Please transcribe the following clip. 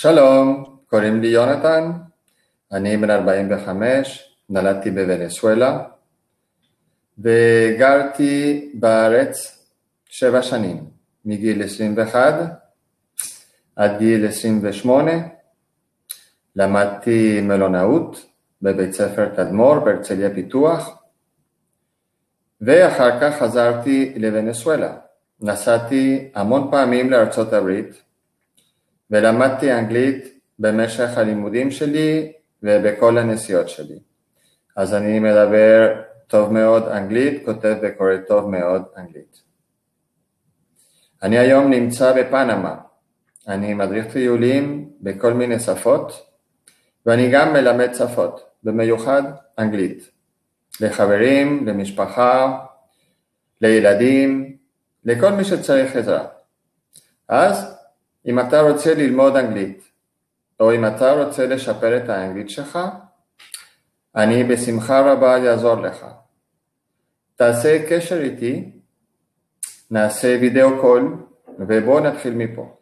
שלום, קוראים לי יונתן, אני בן 45, נולדתי בוונצואלה וגרתי בארץ שבע שנים, מגיל 21 עד גיל 28, למדתי מלונאות בבית ספר תדמור בהרצליה פיתוח ואחר כך חזרתי לוונצואלה. נסעתי המון פעמים לארצות הברית ולמדתי אנגלית במשך הלימודים שלי ובכל הנסיעות שלי. אז אני מדבר טוב מאוד אנגלית, כותב וקורא טוב מאוד אנגלית. אני היום נמצא בפנמה, אני מדריך טיולים בכל מיני שפות ואני גם מלמד שפות, במיוחד אנגלית, לחברים, למשפחה, לילדים, לכל מי שצריך עזרה. אז אם אתה רוצה ללמוד אנגלית, או אם אתה רוצה לשפר את האנגלית שלך, אני בשמחה רבה אעזור לך. תעשה קשר איתי, נעשה וידאו קול, ובואו נתחיל מפה.